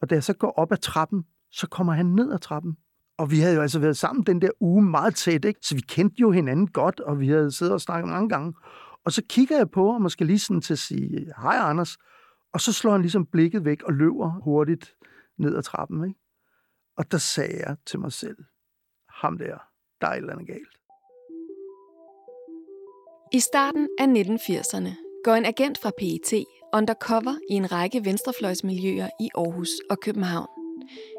Og da jeg så går op ad trappen, så kommer han ned ad trappen. Og vi havde jo altså været sammen den der uge meget tæt, ikke? så vi kendte jo hinanden godt, og vi havde siddet og snakket mange gange. Og så kigger jeg på ham og skal lige sådan til at sige, hej Anders. Og så slår han ligesom blikket væk og løber hurtigt ned ad trappen. Ikke? Og der sagde jeg til mig selv, ham der, der er et eller andet galt. I starten af 1980'erne går en agent fra PET undercover i en række venstrefløjsmiljøer i Aarhus og København.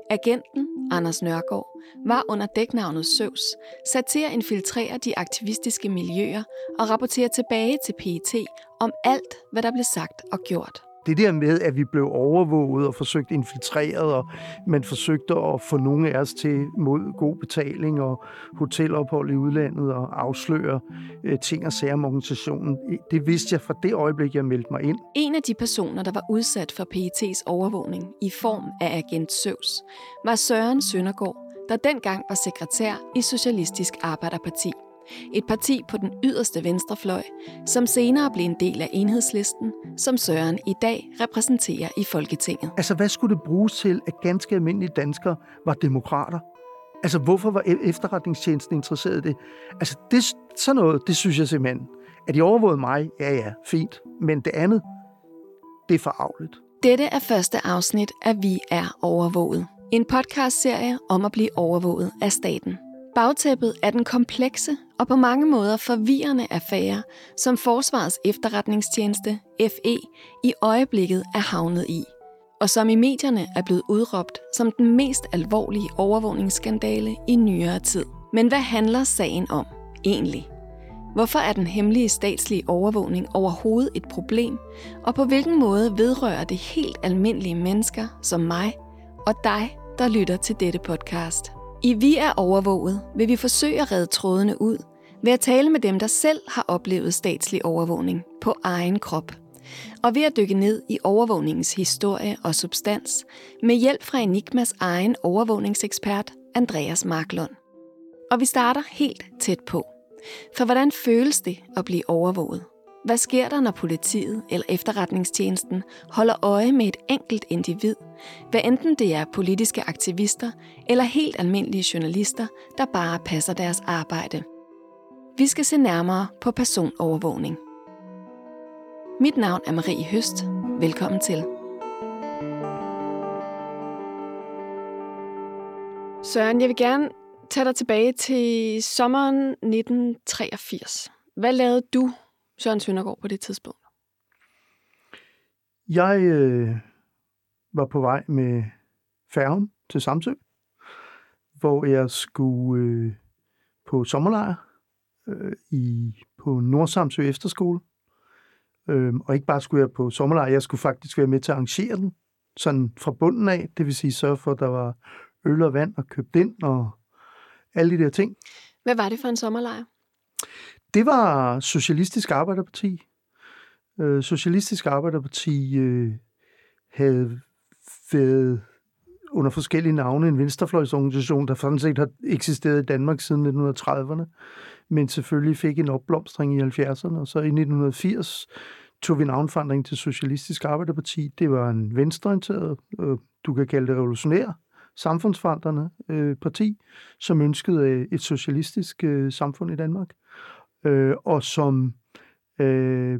Agenten, Anders Nørgaard, var under dæknavnet Søvs sat til at infiltrere de aktivistiske miljøer og rapportere tilbage til PET om alt, hvad der blev sagt og gjort det der med, at vi blev overvåget og forsøgt infiltreret, og man forsøgte at få nogle af os til mod god betaling og hotelophold i udlandet og afsløre øh, ting og sager om organisationen. Det vidste jeg fra det øjeblik, jeg meldte mig ind. En af de personer, der var udsat for PET's overvågning i form af agent Søvs, var Søren Søndergaard, der dengang var sekretær i Socialistisk Arbejderparti. Et parti på den yderste venstrefløj, som senere blev en del af enhedslisten, som Søren i dag repræsenterer i Folketinget. Altså, hvad skulle det bruges til, at ganske almindelige danskere var demokrater? Altså, hvorfor var e- efterretningstjenesten interesseret i det? Altså, det, sådan noget, det synes jeg simpelthen, at de overvågede mig, ja ja, fint. Men det andet, det er forarveligt. Dette er første afsnit af Vi er overvåget. En podcastserie om at blive overvåget af staten. Bagtæppet er den komplekse og på mange måder forvirrende affære, som Forsvarets efterretningstjeneste, FE, i øjeblikket er havnet i, og som i medierne er blevet udråbt som den mest alvorlige overvågningsskandale i nyere tid. Men hvad handler sagen om egentlig? Hvorfor er den hemmelige statslige overvågning overhovedet et problem, og på hvilken måde vedrører det helt almindelige mennesker som mig og dig, der lytter til dette podcast? I Vi er overvåget vil vi forsøge at redde trådene ud ved at tale med dem, der selv har oplevet statslig overvågning på egen krop. Og ved at dykke ned i overvågningens historie og substans med hjælp fra Enigmas egen overvågningsekspert, Andreas Marklund. Og vi starter helt tæt på. For hvordan føles det at blive overvåget? Hvad sker der, når politiet eller efterretningstjenesten holder øje med et enkelt individ, hvad enten det er politiske aktivister eller helt almindelige journalister, der bare passer deres arbejde? Vi skal se nærmere på personovervågning. Mit navn er Marie Høst. Velkommen til. Søren, jeg vil gerne tage dig tilbage til sommeren 1983. Hvad lavede du Søren Søndergaard på det tidspunkt? Jeg øh, var på vej med færgen til Samsø, hvor jeg skulle øh, på sommerlejr øh, i, på Nordsamsø Efterskole. Øh, og ikke bare skulle jeg på sommerlejr, jeg skulle faktisk være med til at arrangere den, sådan fra bunden af, det vil sige sørge for, at der var øl og vand og købt ind og alle de der ting. Hvad var det for en sommerlejr? Det var Socialistisk Arbejderparti. Øh, Socialistisk Arbejderparti øh, havde været under forskellige navne en venstrefløjsorganisation, der sådan set har eksisteret i Danmark siden 1930'erne, men selvfølgelig fik en opblomstring i 70'erne, og så i 1980 tog vi navnforandring til Socialistisk Arbejderparti. Det var en venstreorienteret, øh, du kan kalde det revolutionær, samfundsforandrende øh, parti, som ønskede øh, et socialistisk øh, samfund i Danmark øh, og som øh,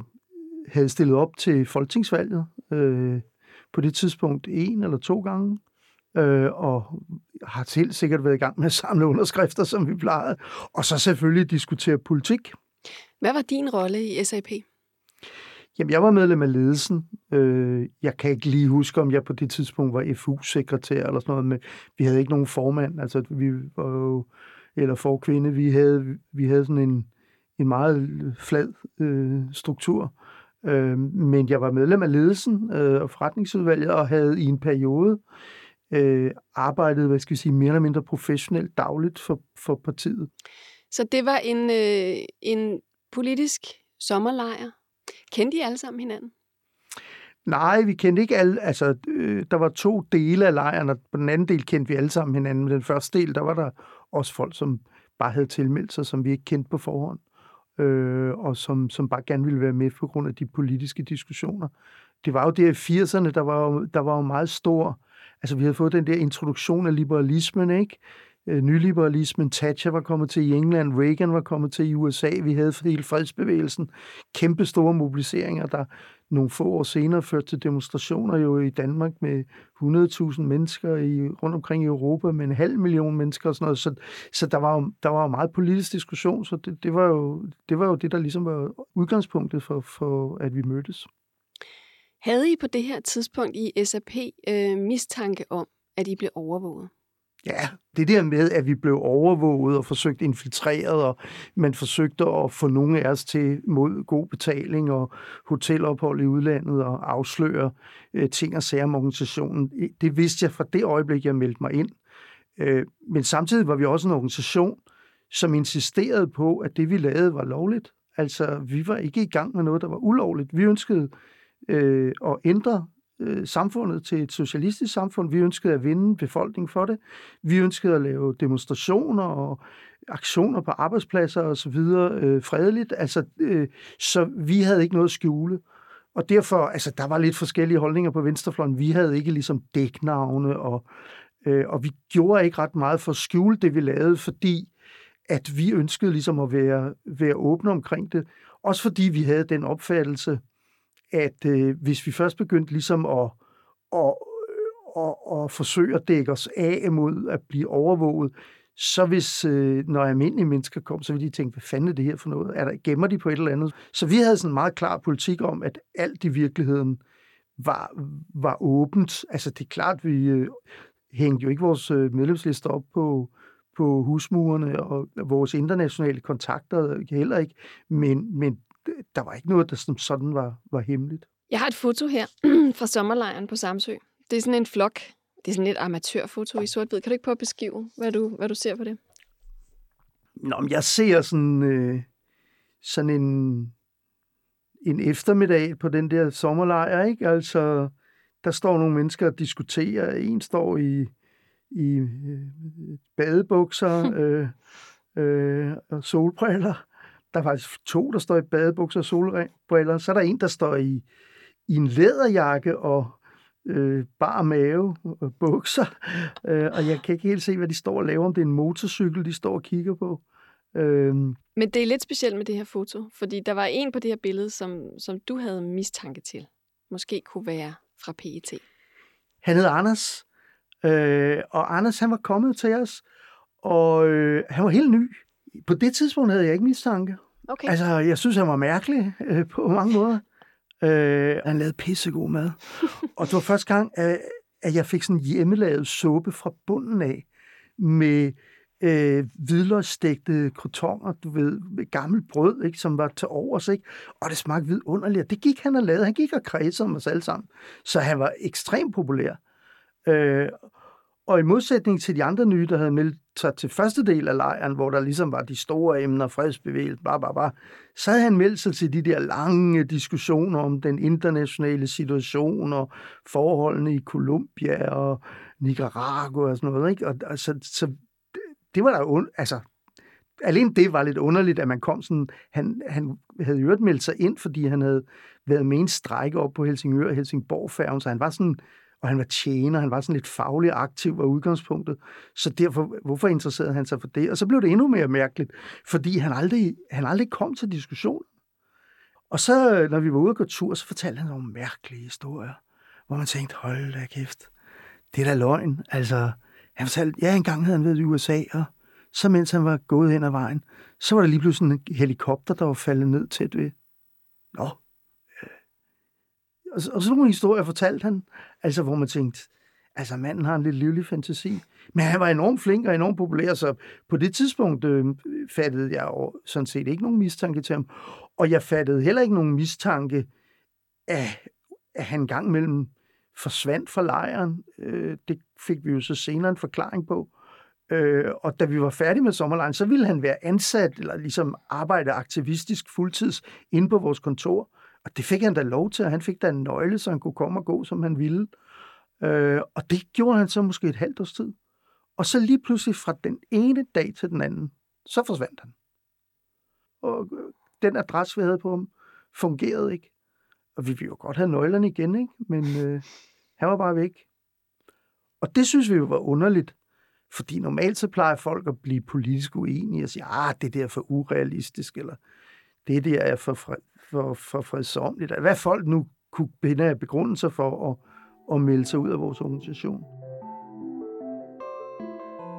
havde stillet op til folketingsvalget øh, på det tidspunkt en eller to gange, øh, og har til sikkert været i gang med at samle underskrifter, som vi plejede, og så selvfølgelig diskutere politik. Hvad var din rolle i SAP? Jamen, jeg var medlem af ledelsen. Øh, jeg kan ikke lige huske, om jeg på det tidspunkt var FU-sekretær eller sådan noget, men vi havde ikke nogen formand, altså vi var jo, eller forkvinde, vi havde, vi havde sådan en, en meget flad øh, struktur. Øh, men jeg var medlem af ledelsen øh, og forretningsudvalget og havde i en periode øh, arbejdet, hvad skal vi sige, mere eller mindre professionelt dagligt for, for partiet. Så det var en, øh, en politisk sommerlejr. Kendte I alle sammen hinanden? Nej, vi kendte ikke alle. Altså, øh, der var to dele af lejren, og på den anden del kendte vi alle sammen hinanden. Men den første del, der var der også folk, som bare havde tilmeldt sig, som vi ikke kendte på forhånd øh, og som, som bare gerne ville være med på grund af de politiske diskussioner. Det var jo der i 80'erne, der var jo, der var jo meget stor Altså, vi havde fået den der introduktion af liberalismen, ikke? Øh, nyliberalismen, Thatcher var kommet til i England, Reagan var kommet til i USA, vi havde hele fredsbevægelsen, kæmpe store mobiliseringer, der nogle få år senere førte til demonstrationer jo i Danmark med 100.000 mennesker i, rundt omkring i Europa med en halv million mennesker og sådan noget. Så, så der, var jo, der var jo meget politisk diskussion, så det, det, var jo, det var jo det, der ligesom var udgangspunktet for, for at vi mødtes. Havde I på det her tidspunkt i SAP øh, mistanke om, at I blev overvåget? Ja, det der med, at vi blev overvåget og forsøgt infiltreret, og man forsøgte at få nogle af os til mod god betaling og hotelophold i udlandet og afsløre øh, ting og sager om organisationen. Det vidste jeg fra det øjeblik, jeg meldte mig ind. Øh, men samtidig var vi også en organisation, som insisterede på, at det vi lavede var lovligt. Altså, vi var ikke i gang med noget, der var ulovligt. Vi ønskede øh, at ændre øh, samfundet til et socialistisk samfund. Vi ønskede at vinde befolkningen for det. Vi ønskede at lave demonstrationer og aktioner på arbejdspladser og så videre øh, fredeligt. Altså, øh, så vi havde ikke noget at skjule. Og derfor, altså, der var lidt forskellige holdninger på venstrefløjen. Vi havde ikke ligesom dæknavne, og, øh, og vi gjorde ikke ret meget for at skjule det, vi lavede, fordi at vi ønskede ligesom at være, være åbne omkring det. Også fordi vi havde den opfattelse, at øh, hvis vi først begyndte ligesom at, at, at, at forsøge at dække os af mod at blive overvåget, så hvis, øh, når almindelige mennesker kom, så ville de tænke, hvad fanden er det her for noget? Er der, gemmer de på et eller andet? Så vi havde sådan en meget klar politik om, at alt i virkeligheden var, var åbent. Altså det er klart, vi øh, hængte jo ikke vores øh, medlemslister op på, på husmurene, og vores internationale kontakter øh, heller ikke, men, men der var ikke noget, der som sådan var, var hemmeligt. Jeg har et foto her fra sommerlejren på Samsø. Det er sådan en flok. Det er sådan et amatørfoto i sort-hvid. Kan du ikke prøve at beskrive, hvad du, hvad du ser på det? Nå, men jeg ser sådan, øh, sådan en, en eftermiddag på den der sommerlejr, ikke? Altså, der står nogle mennesker og diskuterer. En står i, i øh, badebukser øh, øh, og solbriller, der er faktisk to, der står i badebukser og solbriller. Så er der en, der står i, i en læderjakke og øh, bar mave og bukser. Øh, og jeg kan ikke helt se, hvad de står og laver, om det er en motorcykel, de står og kigger på. Øh. Men det er lidt specielt med det her foto, fordi der var en på det her billede, som, som du havde mistanke til. Måske kunne være fra PET. Han hed Anders, øh, og Anders han var kommet til os, og øh, han var helt ny. På det tidspunkt havde jeg ikke mistanke. Okay. Altså, jeg synes, han var mærkelig øh, på mange måder. Øh, han lavede pissegod mad. og det var første gang, at, at jeg fik sådan hjemmelavet suppe fra bunden af med øh, hvidløgsstegte krotoner, du ved, med gammelt brød, ikke, som var til overs, ikke? og det smagte vidunderligt. Det gik han og lavede. Han gik og kredsede om os alle sammen. Så han var ekstremt populær. Øh, og i modsætning til de andre nye, der havde meldt sig til første del af lejren, hvor der ligesom var de store emner, fredsbevægelse, bla, bla, bla, så havde han meldt sig til de der lange diskussioner om den internationale situation og forholdene i Colombia og Nicaragua og sådan noget. Ikke? Og, altså, så det var der altså, alene det var lidt underligt, at man kom sådan, han, han havde jo meldt sig ind, fordi han havde været med en strække op på Helsingør og Helsingborg færgen, så han var sådan og han var tjener, han var sådan lidt faglig aktiv var udgangspunktet. Så derfor, hvorfor interesserede han sig for det? Og så blev det endnu mere mærkeligt, fordi han aldrig, han aldrig kom til diskussion. Og så, når vi var ude og gå tur, så fortalte han nogle mærkelige historier, hvor man tænkte, hold da kæft, det er da løgn. Altså, han fortalte, ja, engang havde han været i USA, og så mens han var gået hen ad vejen, så var der lige pludselig en helikopter, der var faldet ned tæt ved. Nå, og, og sådan nogle historier fortalte han, altså hvor man tænkte, altså manden har en lidt livlig fantasi. Men han var enormt flink og enormt populær, så på det tidspunkt øh, fattede jeg jo sådan set ikke nogen mistanke til ham. Og jeg fattede heller ikke nogen mistanke af, at han gang mellem forsvandt fra lejren. Øh, det fik vi jo så senere en forklaring på. Øh, og da vi var færdige med sommerlejren, så ville han være ansat, eller ligesom arbejde aktivistisk fuldtids inde på vores kontor. Og det fik han da lov til, og han fik da en nøgle, så han kunne komme og gå, som han ville. Øh, og det gjorde han så måske et halvt års tid. Og så lige pludselig fra den ene dag til den anden, så forsvandt han. Og øh, den adresse, vi havde på ham, fungerede ikke. Og vi ville jo godt have nøglerne igen, ikke? men øh, han var bare væk. Og det synes vi jo var underligt, fordi normalt så plejer folk at blive politisk uenige og sige, ah, det der er for urealistisk, eller det der er for, for, for, for fredsomligt. Hvad folk nu kunne binde af begrundelser for at, at melde sig ud af vores organisation.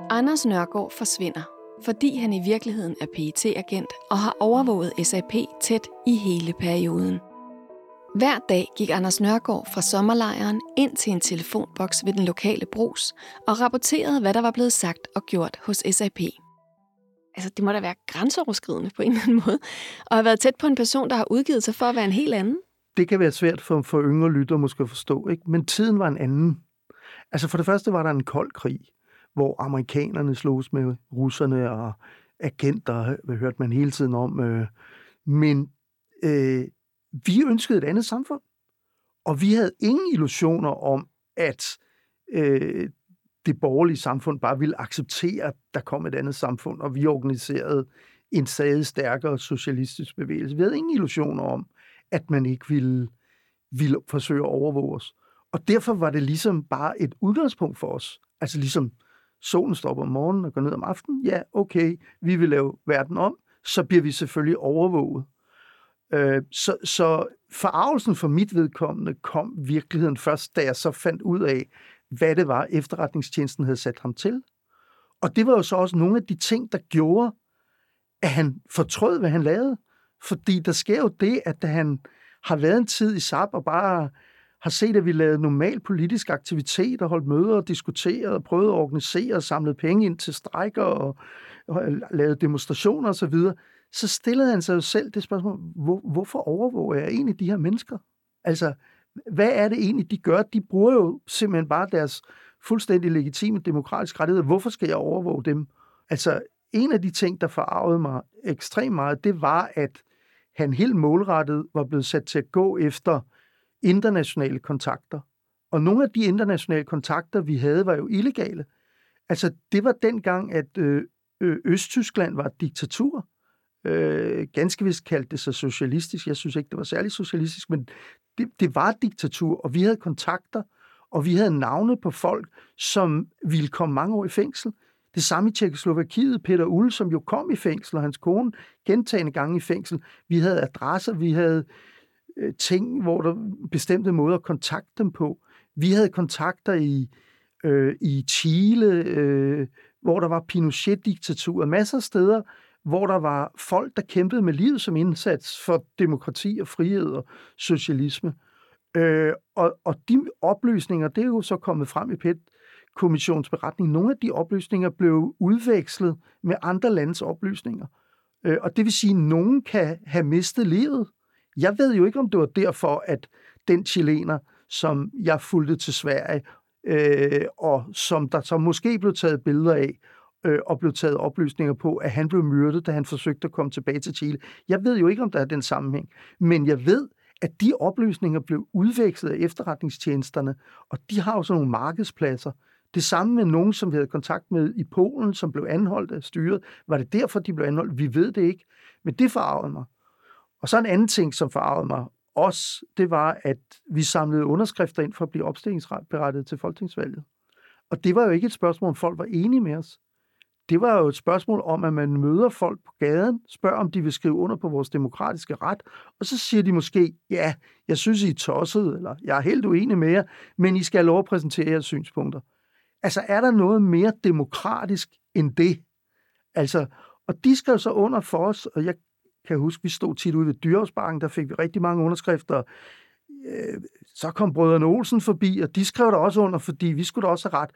Anders Nørgaard forsvinder, fordi han i virkeligheden er pet agent og har overvåget SAP tæt i hele perioden. Hver dag gik Anders Nørgaard fra sommerlejren ind til en telefonboks ved den lokale brus og rapporterede, hvad der var blevet sagt og gjort hos SAP. Altså, det må da være grænseoverskridende på en eller anden måde, og have været tæt på en person, der har udgivet sig for at være en helt anden. Det kan være svært for, for yngre lytter måske at forstå, ikke? men tiden var en anden. Altså for det første var der en kold krig, hvor amerikanerne slogs med russerne og agenter, hvad hørte man hele tiden om. Øh, men øh, vi ønskede et andet samfund, og vi havde ingen illusioner om, at øh, det borgerlige samfund bare ville acceptere, at der kom et andet samfund, og vi organiserede en stadig stærkere socialistisk bevægelse. Vi havde ingen illusioner om, at man ikke ville, ville forsøge at overvåge os. Og derfor var det ligesom bare et udgangspunkt for os. Altså ligesom solen stopper om morgenen og går ned om aftenen. Ja, okay, vi vil lave verden om. Så bliver vi selvfølgelig overvåget. Øh, så, så forarvelsen for mit vedkommende kom virkeligheden først, da jeg så fandt ud af, hvad det var, efterretningstjenesten havde sat ham til. Og det var jo så også nogle af de ting, der gjorde, at han fortrød, hvad han lavede. Fordi der sker jo det, at da han har været en tid i SAP og bare har set, at vi lavede normal politisk aktivitet og holdt møder og diskuteret og prøvet at organisere og samlet penge ind til strejker og, og lavet demonstrationer osv., så, så stillede han sig jo selv det spørgsmål, hvor, hvorfor overvåger jeg egentlig de her mennesker? Altså, hvad er det egentlig, de gør? De bruger jo simpelthen bare deres fuldstændig legitime demokratiske rettigheder. Hvorfor skal jeg overvåge dem? Altså, en af de ting, der forarvede mig ekstremt meget, det var, at han helt målrettet var blevet sat til at gå efter internationale kontakter. Og nogle af de internationale kontakter, vi havde, var jo illegale. Altså, det var dengang, at øh, Østtyskland var et diktatur. Øh, ganske vist kaldte det sig socialistisk. Jeg synes ikke, det var særlig socialistisk, men det, det var et diktatur, og vi havde kontakter, og vi havde navne på folk, som ville komme mange år i fængsel. Det samme i Tjekkoslovakiet, Peter Ull, som jo kom i fængsel, og hans kone gentagende gange i fængsel. Vi havde adresser, vi havde øh, ting, hvor der bestemte måder at kontakte dem på. Vi havde kontakter i, øh, i Chile, øh, hvor der var Pinochet-diktatur, masser af steder, hvor der var folk, der kæmpede med livet som indsats for demokrati og frihed og socialisme. Øh, og, og de oplysninger, det er jo så kommet frem i PET, kommissionsberetning. Nogle af de oplysninger blev udvekslet med andre landes oplysninger. Øh, og det vil sige, at nogen kan have mistet livet. Jeg ved jo ikke, om det var derfor, at den chilener, som jeg fulgte til Sverige, øh, og som der så måske blev taget billeder af, øh, og blev taget oplysninger på, at han blev myrdet, da han forsøgte at komme tilbage til Chile. Jeg ved jo ikke, om der er den sammenhæng, men jeg ved, at de oplysninger blev udvekslet af efterretningstjenesterne, og de har jo sådan nogle markedspladser. Det samme med nogen, som vi havde kontakt med i Polen, som blev anholdt af styret. Var det derfor, de blev anholdt? Vi ved det ikke. Men det farvede mig. Og så en anden ting, som farvede mig også, det var, at vi samlede underskrifter ind for at blive opstillingsberettiget til folketingsvalget. Og det var jo ikke et spørgsmål, om folk var enige med os det var jo et spørgsmål om, at man møder folk på gaden, spørger, om de vil skrive under på vores demokratiske ret, og så siger de måske, ja, jeg synes, I er tosset, eller jeg er helt uenig med jer, men I skal lov at præsentere jeres synspunkter. Altså, er der noget mere demokratisk end det? Altså, og de skrev så under for os, og jeg kan huske, vi stod tit ude ved Dyrehavsbanken, der fik vi rigtig mange underskrifter. Øh, så kom brødrene Olsen forbi, og de skrev der også under, fordi vi skulle da også have ret.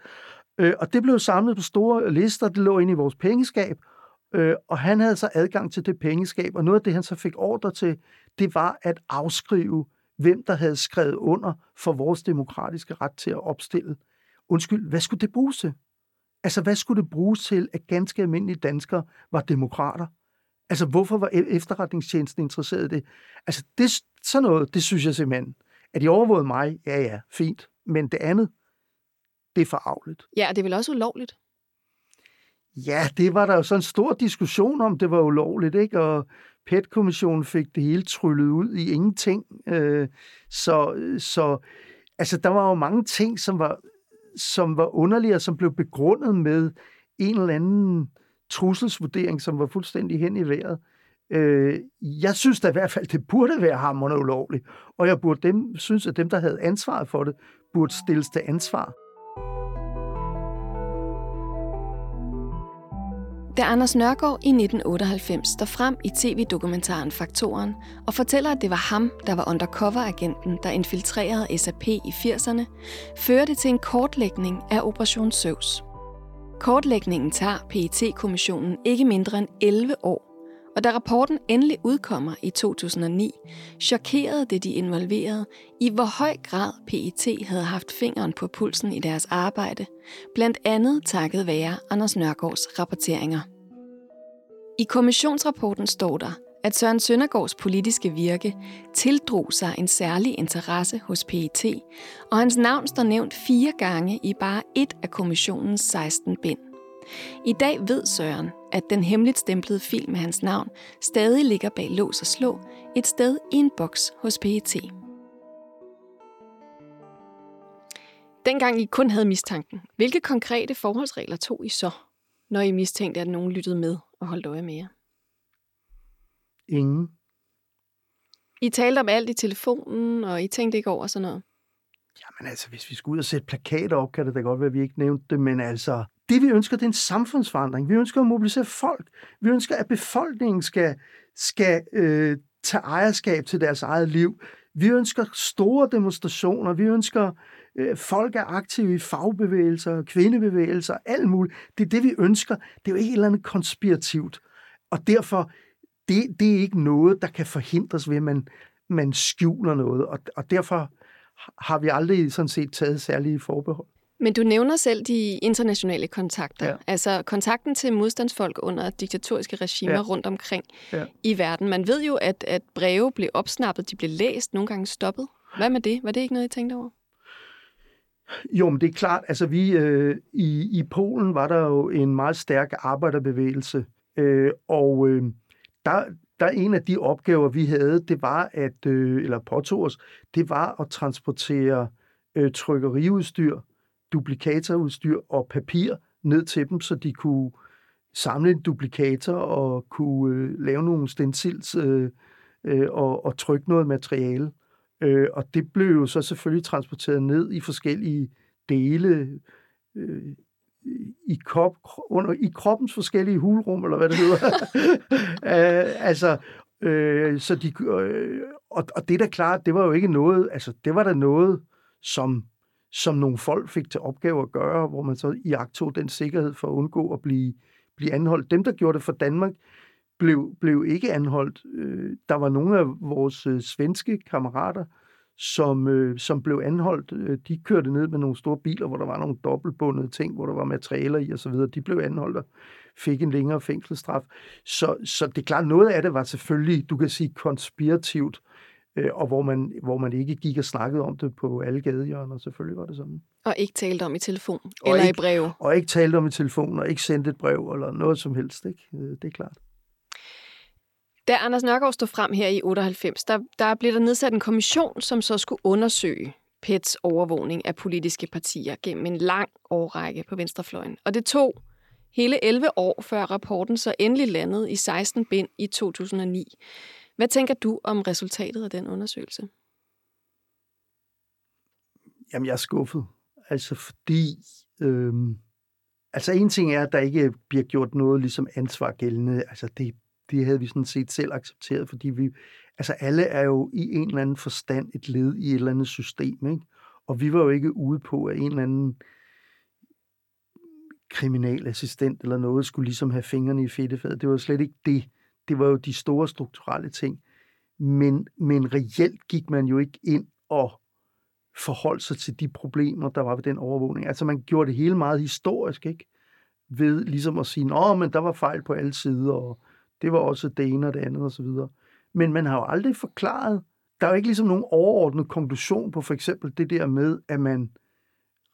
Øh, og det blev samlet på store lister, det lå inde i vores pengeskab, øh, og han havde så adgang til det pengeskab, og noget af det, han så fik ordre til, det var at afskrive, hvem der havde skrevet under for vores demokratiske ret til at opstille. Undskyld, hvad skulle det bruges til? Altså, hvad skulle det bruges til, at ganske almindelige danskere var demokrater? Altså, hvorfor var e- efterretningstjenesten interesseret i det? Altså, det, sådan noget, det synes jeg simpelthen, at de overvågede mig, ja ja, fint. Men det andet, det er forarveligt. Ja, og det er vel også ulovligt? Ja, det var der jo sådan en stor diskussion om, det var ulovligt, ikke? Og PET-kommissionen fik det hele tryllet ud i ingenting. Øh, så, så altså, der var jo mange ting, som var som var underlig, og som blev begrundet med en eller anden trusselsvurdering, som var fuldstændig hen i vejret. Øh, jeg synes da i hvert fald, det burde være hammerende ulovligt, og jeg burde dem, synes, at dem, der havde ansvaret for det, burde stilles til ansvar. Da Anders Nørgaard i 1998 står frem i tv-dokumentaren Faktoren og fortæller, at det var ham, der var undercover-agenten, der infiltrerede SAP i 80'erne, fører det til en kortlægning af Operation Søvs. Kortlægningen tager pet kommissionen ikke mindre end 11 år, og da rapporten endelig udkommer i 2009, chokerede det de involverede i, hvor høj grad PET havde haft fingeren på pulsen i deres arbejde, blandt andet takket være Anders Nørgaards rapporteringer. I kommissionsrapporten står der, at Søren Søndergaards politiske virke tildrog sig en særlig interesse hos PET, og hans navn står nævnt fire gange i bare et af kommissionens 16 bind. I dag ved Søren, at den hemmeligt stemplede film med hans navn stadig ligger bag lås og slå et sted i en boks hos PET. Dengang I kun havde mistanken, hvilke konkrete forholdsregler tog I så, når I mistænkte, at nogen lyttede med og holdt øje med jer? Ingen. I talte om alt i telefonen, og I tænkte ikke over sådan noget? Jamen altså, hvis vi skulle ud og sætte plakater op, kan det da godt være, at vi ikke nævnte det, men altså, det vi ønsker, det er en samfundsforandring. Vi ønsker at mobilisere folk. Vi ønsker, at befolkningen skal, skal øh, tage ejerskab til deres eget liv. Vi ønsker store demonstrationer. Vi ønsker, øh, folk er aktive i fagbevægelser, kvindebevægelser, alt muligt. Det er det, vi ønsker. Det er jo ikke et eller andet konspirativt. Og derfor, det, det er ikke noget, der kan forhindres ved, at man, man skjuler noget. Og, og derfor har vi aldrig sådan set taget særlige forbehold. Men du nævner selv de internationale kontakter, ja. altså kontakten til modstandsfolk under diktatoriske regimer ja. rundt omkring ja. i verden. Man ved jo, at, at breve blev opsnappet, de blev læst, nogle gange stoppet. Hvad med det? Var det ikke noget, I tænkte over? Jo, men det er klart, altså vi øh, i, i Polen var der jo en meget stærk arbejderbevægelse, øh, og øh, der, der en af de opgaver, vi havde, det var at, øh, eller påtog os, det var at transportere øh, trykkeriudstyr duplikatorudstyr og papir ned til dem, så de kunne samle en duplikator og kunne øh, lave nogle stencils øh, øh, og, og trykke noget materiale. Øh, og det blev jo så selvfølgelig transporteret ned i forskellige dele øh, i, krop, under, i kroppens forskellige hulrum, eller hvad det hedder. øh, altså, øh, så de, øh, og, og det er da klart, det var jo ikke noget, altså det var da noget, som som nogle folk fik til opgave at gøre, hvor man så iagtog den sikkerhed for at undgå at blive, blive anholdt. Dem, der gjorde det for Danmark, blev, blev ikke anholdt. Øh, der var nogle af vores øh, svenske kammerater, som, øh, som blev anholdt. Øh, de kørte ned med nogle store biler, hvor der var nogle dobbeltbundede ting, hvor der var materialer i osv. De blev anholdt og fik en længere fængselsstraf. Så, så det er klart, noget af det var selvfølgelig, du kan sige, konspirativt, øh, og hvor man, hvor man ikke gik og snakkede om det på alle gadehjørner. Selvfølgelig var det sådan. Og ikke talte om i telefon og eller ikke, i brev. Og ikke talte om i telefon, og ikke sendte et brev eller noget som helst. Ikke? Øh, det er klart. Da Anders Nørgaard stod frem her i 98, der, der blev der nedsat en kommission, som så skulle undersøge PETs overvågning af politiske partier gennem en lang årrække på venstrefløjen. Og det tog hele 11 år, før rapporten så endelig landede i 16 bind i 2009. Hvad tænker du om resultatet af den undersøgelse? Jamen, jeg er skuffet. Altså, fordi... Øhm, altså, en ting er, at der ikke bliver gjort noget ligesom ansvar gældende. Altså, det, det havde vi sådan set selv accepteret, fordi vi... Altså, alle er jo i en eller anden forstand et led i et eller andet system, ikke? Og vi var jo ikke ude på, at en eller anden kriminalassistent eller noget skulle ligesom have fingrene i fedtefadet. Det var slet ikke det det var jo de store strukturelle ting. Men, men reelt gik man jo ikke ind og forholdt sig til de problemer, der var ved den overvågning. Altså man gjorde det hele meget historisk, ikke? Ved ligesom at sige, åh, men der var fejl på alle sider, og det var også det ene og det andet osv. Men man har jo aldrig forklaret, der er jo ikke ligesom nogen overordnet konklusion på for eksempel det der med, at man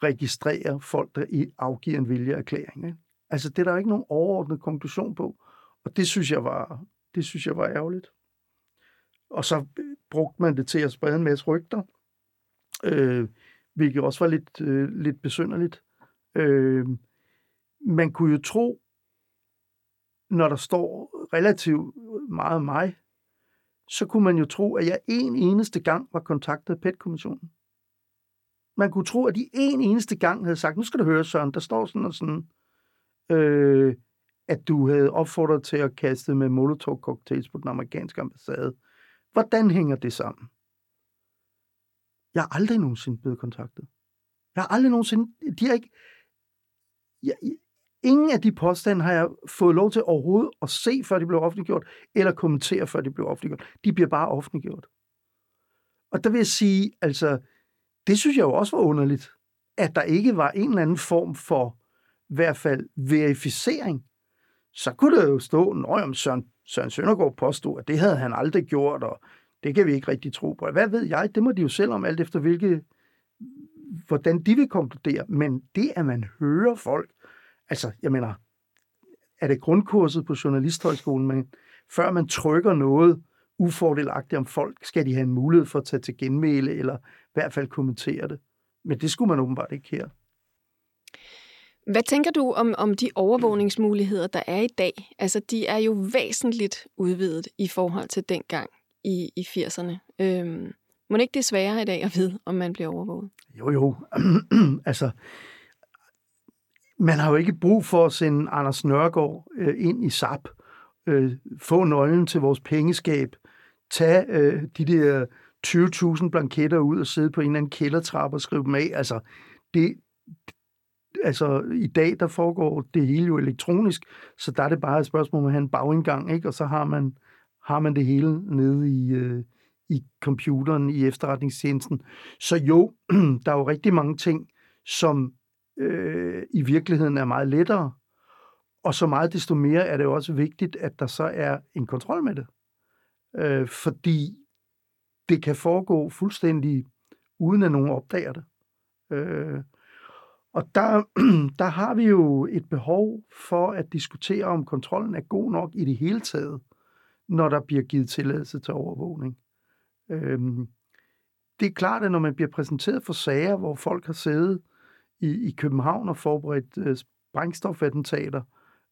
registrerer folk, der afgiver en viljeerklæring. Ikke? Altså det er der jo ikke nogen overordnet konklusion på. Og det synes jeg var, det synes jeg var ærgerligt. Og så brugte man det til at sprede en masse rygter. Øh, hvilket også var lidt, øh, lidt besynderligt. Øh, man kunne jo tro, når der står relativt meget om mig, så kunne man jo tro, at jeg en eneste gang var kontaktet af PET-kommissionen. Man kunne tro, at de en eneste gang havde sagt, nu skal du høre, Søren, der står sådan og sådan, øh, at du havde opfordret til at kaste med molotov-cocktails på den amerikanske ambassade. Hvordan hænger det sammen? Jeg har aldrig nogensinde blevet kontaktet. Jeg har aldrig nogensinde... De har ikke... Jeg, ingen af de påstande har jeg fået lov til overhovedet at se, før de blev offentliggjort, eller kommentere, før de blev offentliggjort. De bliver bare offentliggjort. Og der vil jeg sige, altså, det synes jeg jo også var underligt, at der ikke var en eller anden form for, i hvert fald, verificering. Så kunne der jo stå, når Søren, Søren Søndergaard påstod, at det havde han aldrig gjort, og det kan vi ikke rigtig tro på. Hvad ved jeg? Det må de jo selv om, alt efter hvilke, hvordan de vil konkludere. Men det, at man hører folk, altså, jeg mener, er det grundkurset på Journalisthøjskolen, men før man trykker noget ufordelagtigt om folk, skal de have en mulighed for at tage til genmæle, eller i hvert fald kommentere det. Men det skulle man åbenbart ikke her. Hvad tænker du om, om de overvågningsmuligheder, der er i dag? Altså, de er jo væsentligt udvidet i forhold til dengang i, i 80'erne. Øhm, må det ikke det sværere i dag at vide, om man bliver overvåget? Jo, jo. altså, man har jo ikke brug for at sende Anders Nørgaard øh, ind i SAP, øh, få nøglen til vores pengeskab, tage øh, de der 20.000 blanketter ud og sidde på en eller anden kældertrappe og skrive dem af. Altså, det, altså, i dag, der foregår det hele jo elektronisk, så der er det bare et spørgsmål om at have en bagindgang, ikke? og så har man, har man det hele nede i, øh, i computeren, i efterretningstjenesten. Så jo, der er jo rigtig mange ting, som øh, i virkeligheden er meget lettere, og så meget desto mere er det jo også vigtigt, at der så er en kontrol med det. Øh, fordi det kan foregå fuldstændig uden at nogen opdager det. Øh, og der, der har vi jo et behov for at diskutere, om kontrollen er god nok i det hele taget, når der bliver givet tilladelse til overvågning. Øhm, det er klart, at når man bliver præsenteret for sager, hvor folk har siddet i, i København og forberedt øh, sprængstofattentater,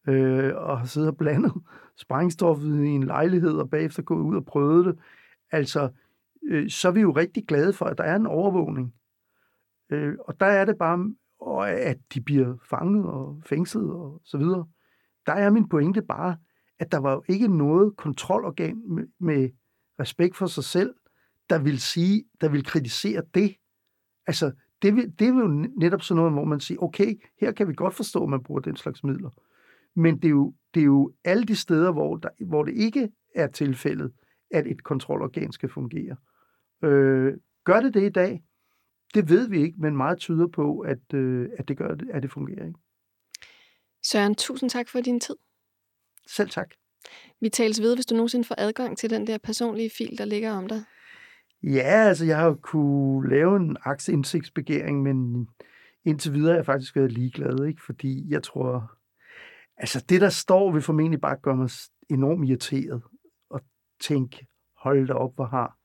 øh, og har siddet og blandet sprængstoffet i en lejlighed, og bagefter gået ud og prøvet det, altså, øh, så er vi jo rigtig glade for, at der er en overvågning. Øh, og der er det bare, og at de bliver fanget og fængslet og så videre. Der er min pointe bare, at der var jo ikke noget kontrolorgan med, med respekt for sig selv, der vil sige, der vil kritisere det. Altså, det, vil, det er jo netop sådan noget, hvor man siger, okay, her kan vi godt forstå, at man bruger den slags midler. Men det er jo, det er jo alle de steder, hvor, der, hvor det ikke er tilfældet, at et kontrolorgan skal fungere. Øh, gør det det i dag? Det ved vi ikke, men meget tyder på, at, øh, at det gør at det fungerer. Ikke? Søren, tusind tak for din tid. Selv tak. Vi tales ved, hvis du nogensinde får adgang til den der personlige fil, der ligger om dig. Ja, altså jeg har jo kunne lave en aktieindsigtsbegæring, men indtil videre har jeg faktisk været ligeglad, ikke? fordi jeg tror, altså det der står vil formentlig bare gøre mig enormt irriteret og tænke, hold da op, hvor har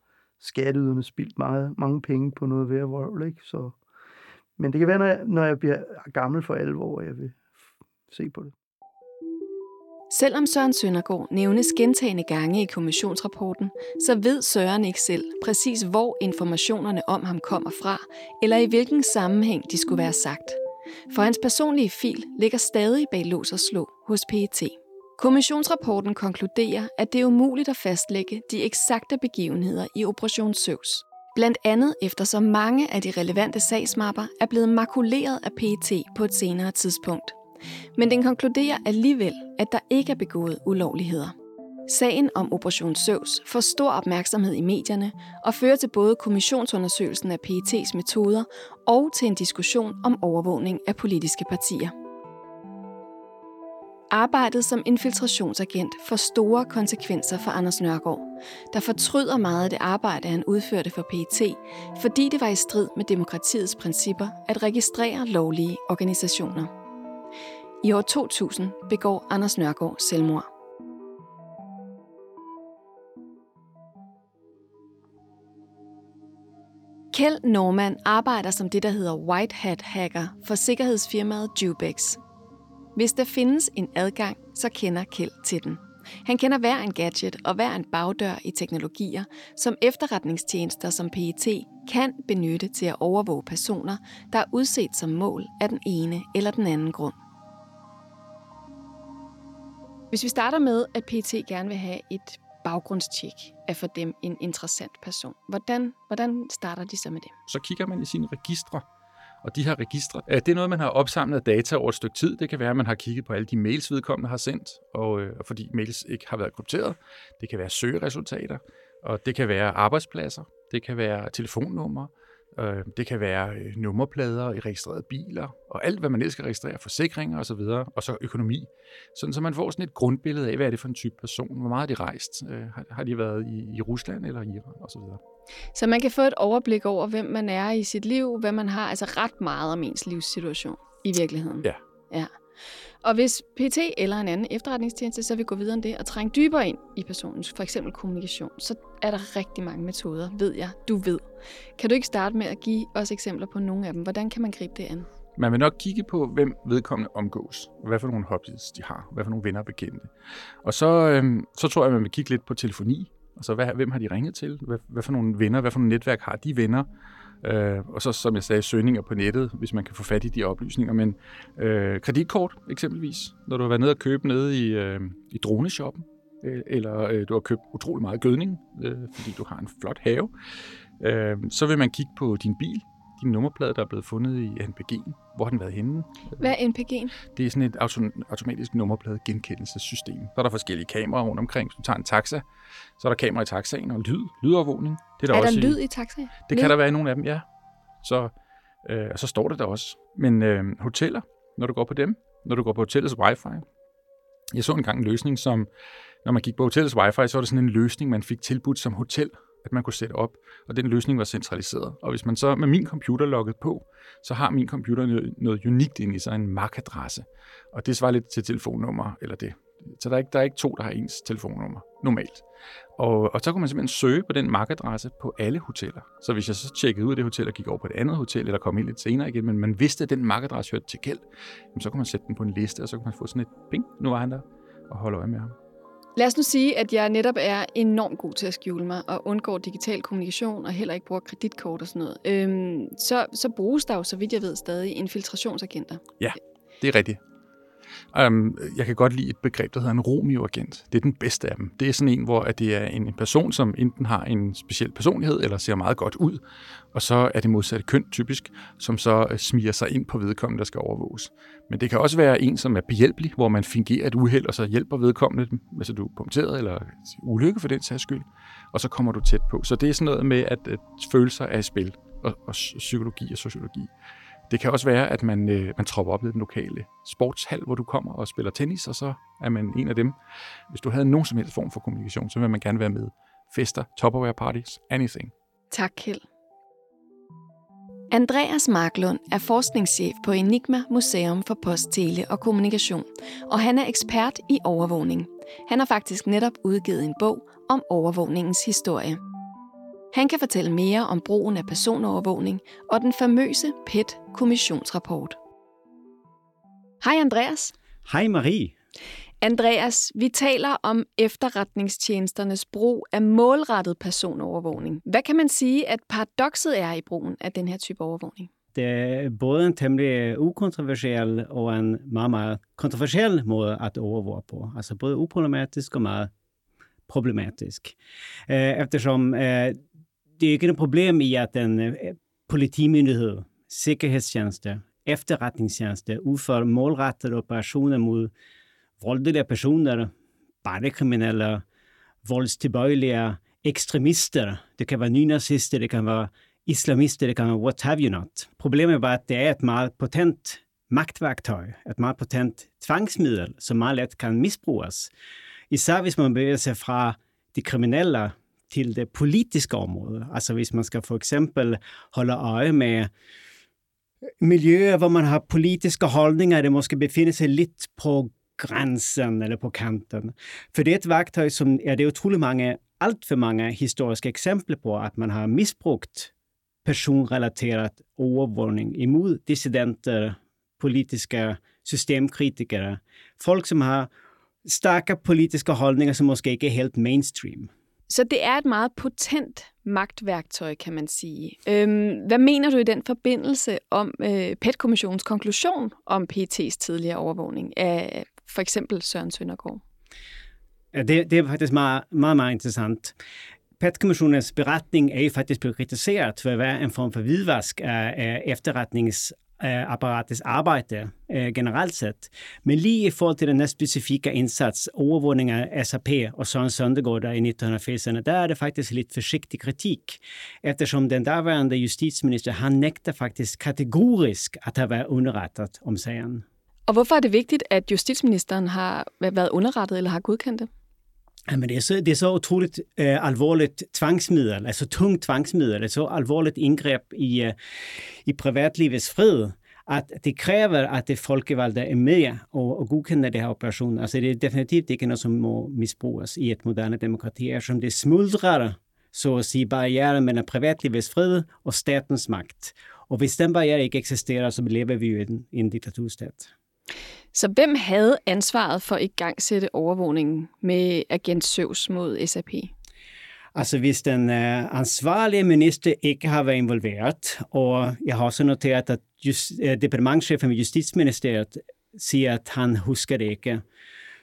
skatteyderne spildt meget, mange penge på noget værre vrøvl, ikke? Så, men det kan være, når jeg, når jeg bliver gammel for alvor, at jeg vil se på det. Selvom Søren Søndergaard nævnes gentagende gange i kommissionsrapporten, så ved Søren ikke selv præcis, hvor informationerne om ham kommer fra, eller i hvilken sammenhæng de skulle være sagt. For hans personlige fil ligger stadig bag lås og slå hos PET. Kommissionsrapporten konkluderer, at det er umuligt at fastlægge de eksakte begivenheder i Operation Søvs. Blandt andet efter så mange af de relevante sagsmapper er blevet makuleret af PET på et senere tidspunkt. Men den konkluderer alligevel, at der ikke er begået ulovligheder. Sagen om Operation Søvs får stor opmærksomhed i medierne og fører til både kommissionsundersøgelsen af PET's metoder og til en diskussion om overvågning af politiske partier. Arbejdet som infiltrationsagent får store konsekvenser for Anders Nørgaard, der fortryder meget af det arbejde, han udførte for PET, fordi det var i strid med demokratiets principper at registrere lovlige organisationer. I år 2000 begår Anders Nørgaard selvmord. Kjeld Norman arbejder som det, der hedder White Hat Hacker for sikkerhedsfirmaet Jubex. Hvis der findes en adgang, så kender Kjeld til den. Han kender hver en gadget og hver en bagdør i teknologier, som efterretningstjenester som PET kan benytte til at overvåge personer, der er udset som mål af den ene eller den anden grund. Hvis vi starter med, at PET gerne vil have et baggrundstjek af for dem en interessant person, hvordan, hvordan starter de så med det? Så kigger man i sine registre, og de her registre, det er noget, man har opsamlet data over et stykke tid. Det kan være, at man har kigget på alle de mails, vedkommende har sendt, og øh, fordi mails ikke har været krypteret. Det kan være søgeresultater, og det kan være arbejdspladser, det kan være telefonnumre, øh, det kan være øh, nummerplader i registrerede biler, og alt, hvad man ellers skal registrere, forsikringer osv., og, og så økonomi. Sådan, så man får sådan et grundbillede af, hvad er det for en type person, hvor meget har de rejst, øh, har, de været i, i Rusland eller Iran osv. Så man kan få et overblik over, hvem man er i sit liv, hvad man har, altså ret meget om ens livssituation i virkeligheden. Ja. ja. Og hvis PT eller en anden efterretningstjeneste så vil gå videre end det og trænge dybere ind i personens for eksempel kommunikation, så er der rigtig mange metoder, ved jeg, du ved. Kan du ikke starte med at give os eksempler på nogle af dem? Hvordan kan man gribe det an? Man vil nok kigge på, hvem vedkommende omgås, hvad for nogle hobbies de har, hvad for nogle venner og bekendte. Og så, øhm, så tror jeg, man vil kigge lidt på telefoni, Altså, hvad, hvem har de ringet til? Hvad, hvad for nogle venner, hvad for nogle netværk har de venner? Øh, og så, som jeg sagde, søgninger på nettet, hvis man kan få fat i de oplysninger. Men øh, kreditkort eksempelvis, når du har været nede og købe nede i, øh, i droneshoppen, øh, eller øh, du har købt utrolig meget gødning, øh, fordi du har en flot have, øh, så vil man kigge på din bil, din nummerplade, der er blevet fundet i NPG'en. Hvor har den været henne? Hvad er NPG'en? Det er sådan et autom- automatisk nummerplade genkendelsessystem. Så er der forskellige kameraer rundt omkring. Hvis du tager en taxa, så er der kamera i taxaen og lyd, lydovervågning. Det er, der, er også der lyd i, i taxaen? Det lyd? kan der være i nogle af dem, ja. Så, øh, og så står det der også. Men øh, hoteller, når du går på dem, når du går på hotellets wifi, jeg så engang en løsning, som når man gik på hotellets wifi, så var det sådan en løsning, man fik tilbudt som hotel at man kunne sætte op, og den løsning var centraliseret. Og hvis man så med min computer logget på, så har min computer noget, noget unikt ind i sig, en MAC-adresse. Og det svarer lidt til telefonnummer, eller det. Så der er, ikke, der er ikke to, der har ens telefonnummer, normalt. Og, og så kunne man simpelthen søge på den MAC-adresse på alle hoteller. Så hvis jeg så tjekkede ud af det hotel og gik over på et andet hotel, eller kom ind lidt senere igen, men man vidste, at den MAC-adresse hørte til gæld, så kunne man sætte den på en liste, og så kunne man få sådan et ping, nu var han der, og holde øje med ham. Lad os nu sige, at jeg netop er enormt god til at skjule mig og undgår digital kommunikation og heller ikke bruger kreditkort og sådan noget. Øhm, så, så bruges der jo, så vidt jeg ved, stadig infiltrationsagenter. Ja, det er rigtigt. Um, jeg kan godt lide et begreb, der hedder en Romeo-agent. Det er den bedste af dem. Det er sådan en, hvor at det er en, en person, som enten har en speciel personlighed, eller ser meget godt ud, og så er det modsatte køn typisk, som så øh, smiger sig ind på vedkommende, der skal overvåges. Men det kan også være en, som er behjælpelig, hvor man fingerer et uheld, og så hjælper vedkommende, hvis du er punkteret, eller ulykke for den sags skyld, og så kommer du tæt på. Så det er sådan noget med, at, at følelser er i spil, og, og psykologi og sociologi. Det kan også være, at man, øh, man tropper op i den lokale sportshal, hvor du kommer og spiller tennis, og så er man en af dem. Hvis du havde nogen som helst form for kommunikation, så vil man gerne være med. Fester, topperware parties, anything. Tak, Kjeld. Andreas Marklund er forskningschef på Enigma Museum for Post, Tele og Kommunikation, og han er ekspert i overvågning. Han har faktisk netop udgivet en bog om overvågningens historie. Han kan fortælle mere om brugen af personovervågning og den famøse PET-kommissionsrapport. Hej Andreas. Hej Marie. Andreas, vi taler om efterretningstjenesternes brug af målrettet personovervågning. Hvad kan man sige, at paradokset er i brugen af den her type overvågning? Det er både en temmelig ukontroversiel og en meget, meget kontroversiel måde at overvåge på. Altså både uproblematisk og meget problematisk. Eh, eftersom eh, det er ikke noget problem i, at en eh, politimyndighed, sikkerhedstjeneste, efterretningstjeneste udfører målrettede operationer mod voldelige personer, bandekriminelle, voldstilbøjelige ekstremister. Det kan være nynazister, det kan være islamister, det kan være what have you not. Problemet er bare, at det er et meget potent magtværktøj, et meget potent tvangsmiddel, som meget let kan misbruges. Især hvis man bevæger sig fra de kriminelle til det politiske område. Altså hvis man skal for eksempel holde øje med miljøer, hvor man har politiske holdninger, det måske befinder sig lidt på grænsen eller på kanten. For det er et værktøj, som ja, det utrolig mange, alt for mange historiske eksempler på, at man har misbrugt personrelaterat overvågning imod dissidenter, politiska systemkritiker, folk som har starka politiska hållningar som måske ikke er helt mainstream. Så det er et meget potent magtværktøj, kan man sige. Øhm, hvad mener du i den forbindelse om øh, PET-kommissionens konklusion om PT's tidligere overvågning af for eksempel Søren Søndergaard? Ja, det, det er faktisk meget, meget, meget interessant. PET-kommissionens beretning er jo faktisk blevet kritiseret for at være en form for hvidvask af, af efterretningsapparatets arbejde øh, generelt set. Men lige i forhold til den her specifikke indsats, overvågning af SAP og Søren Søndergaard i 1980'erne, der er det faktisk lidt forsigtig kritik, eftersom den daværende justitsminister, han nægter faktisk kategorisk at have været underrettet om sagen. Og hvorfor er det vigtigt, at justitsministeren har været underrettet eller har godkendt det? Jamen det, er så, det er så utroligt uh, alvorligt tvangsmiddel, altså tungt tvangsmiddel, et så alvorligt indgreb i, uh, i privatlivets fred, at det kræver, at det folkevalgte er med og, og godkender det her operation. Altså det er definitivt ikke noget, som må misbruges i et moderne demokrati, eftersom det smuldrer, så at sige, barrieren mellem privatlivets fred og statens magt. Og hvis den barriere ikke eksisterer, så lever vi jo i en, i en diktaturstat. Så hvem havde ansvaret for at igangsætte overvågningen med agent Søvs mod SAP? Altså hvis den uh, ansvarlige minister ikke har været involveret, og jeg har også noteret, at just, uh, øh, departementchefen ved Justitsministeriet siger, at han husker det ikke,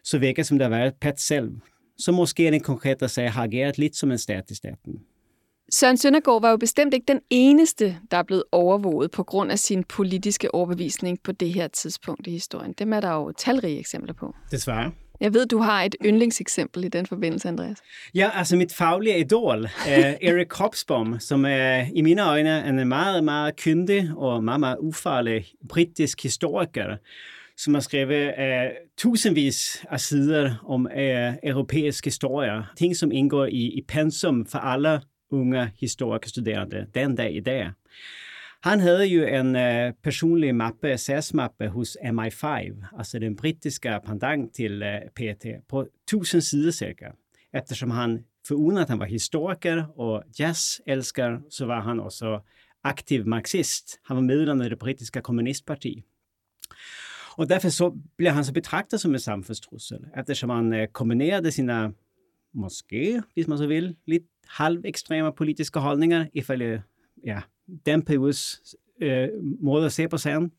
så virker som det har været PET selv. Så måske er det konkret at har ageret lidt som en stat i staten. Søren Søndergaard var jo bestemt ikke den eneste, der er blevet overvåget på grund af sin politiske overbevisning på det her tidspunkt i historien. Dem er der jo talrige eksempler på. Desværre. Jeg ved, du har et yndlingseksempel i den forbindelse, Andreas. Ja, altså mit faglige idol er Erik Hobsbawm, som er i mine øjne en meget, meget kyndig og meget, meget ufarlig britisk historiker, som har skrevet uh, tusindvis af sider om uh, europæisk historie. Ting, som indgår i, i pensum for alle unga historikerstuderande den dag i dag. Han havde jo en øh, personlig mappe, SAS-mappe hos MI5, altså den brittiska pendant till øh, PT, på tusen sidor cirka. Eftersom han, förutom att han var historiker och jazzälskare, så var han också aktiv marxist. Han var medlem i det brittiska kommunistpartiet. Och därför så blev han så betraktad som en samfundstrussel, eftersom han øh, uh, kombinerade sina måske, hvis man så vil, lidt halvekstreme politiske holdninger, ifølge ja, den periodes øh, måde at se på sagen,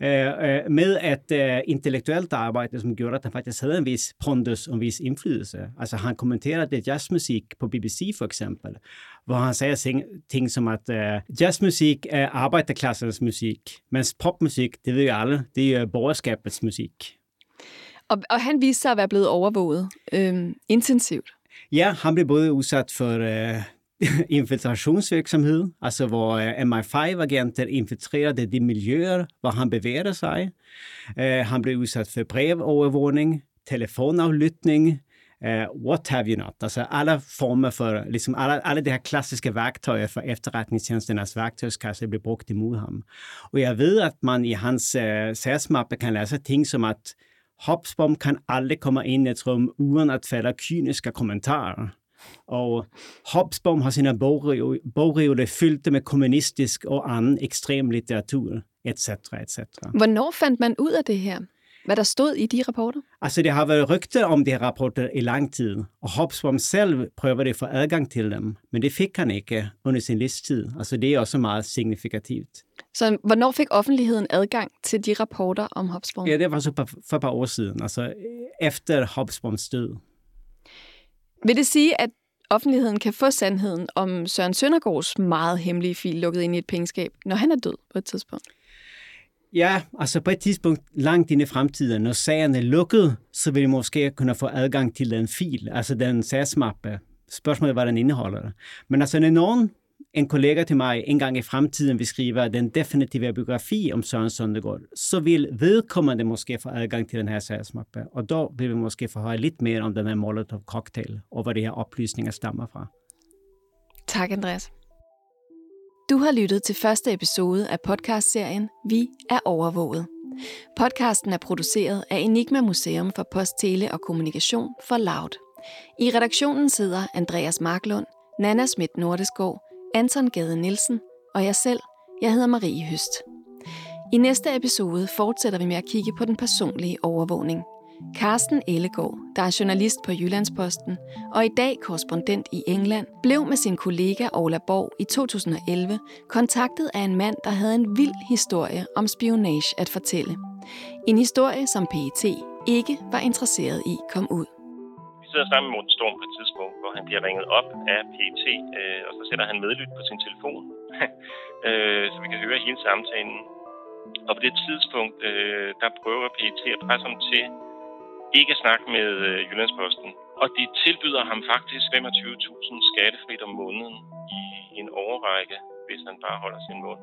øh, øh, med et øh, intellektuelt arbejde, som gjorde, at han faktisk havde en vis pondus og en vis indflydelse. Altså han kommenterede jazzmusik på BBC for eksempel, hvor han sagde ting, ting som, at øh, jazzmusik er arbejderklassens musik, mens popmusik, det ved jo alle, det er borgerskabets musik. Og, og han viste sig at være blevet overvåget øh, intensivt. Ja, han blev både udsat for øh, infiltrationsvirksomhed, altså hvor øh, MI5-agenter infiltrerede de miljøer, hvor han bevæger sig. Øh, han blev udsat for brevovervågning, telefonaflytning, uh, what have you not. Altså alle former for, liksom alle, alle de her klassiske værktøjer for efterretningstjenesternes altså værktøjskasse blev brugt imod ham. Og jeg ved, at man i hans uh, sagsmappe kan læse ting som at Hobsbawm kan aldrig komma in i ett rum utan att fälla kyniska kommentarer. Og Hobsbawm har sina bogreoler fyldte med kommunistisk og anden ekstrem litteratur, etc. etc. Hvornår fandt man ud af det her? Hvad der stod i de rapporter? Altså, det har været rygter om de her rapporter i lang tid, og Hobsbawm selv prøvede at få adgang til dem, men det fik han ikke under sin livstid. Altså, det er også meget signifikativt. Så hvornår fik offentligheden adgang til de rapporter om Hobsbawm? Ja, det var så for et par år siden, altså efter Hobsbawms død. Vil det sige, at offentligheden kan få sandheden om Søren Søndergaards meget hemmelige fil lukket ind i et pengeskab, når han er død på et tidspunkt? Ja, altså på et tidspunkt langt ind i fremtiden, når sagen er lukket, så vil vi måske kunne få adgang til den fil, altså den SAS-mappe. Spørgsmålet er, hvad den indeholder. Men altså, når nogen, en kollega til mig, engang i fremtiden vil skrive den definitive biografi om Søren Søndergaard, så vil vedkommende måske få adgang til den her SAS-mappe. Og då vil vi måske få høre lidt mere om den her Molotov-cocktail, og hvor de her oplysninger stammer fra. Tak, Andreas. Du har lyttet til første episode af podcastserien Vi er overvåget. Podcasten er produceret af Enigma Museum for Post, Tele og Kommunikation for Loud. I redaktionen sidder Andreas Marklund, Nana Schmidt Nordeskov, Anton Gade Nielsen, og jeg selv, jeg hedder Marie Høst. I næste episode fortsætter vi med at kigge på den personlige overvågning. Carsten Ellegaard, der er journalist på Jyllandsposten og i dag korrespondent i England, blev med sin kollega Ola Borg i 2011 kontaktet af en mand, der havde en vild historie om spionage at fortælle. En historie, som PET ikke var interesseret i kom ud. Vi sidder sammen med Morten Storm på et tidspunkt, hvor han bliver ringet op af PET, øh, og så sætter han medlyt på sin telefon, øh, så vi kan høre hele samtalen. Og på det tidspunkt, øh, der prøver PET at presse ham til ikke at snakke med øh, Jyllandsposten. Og de tilbyder ham faktisk 25.000 skattefrit om måneden i en overrække, hvis han bare holder sin mund.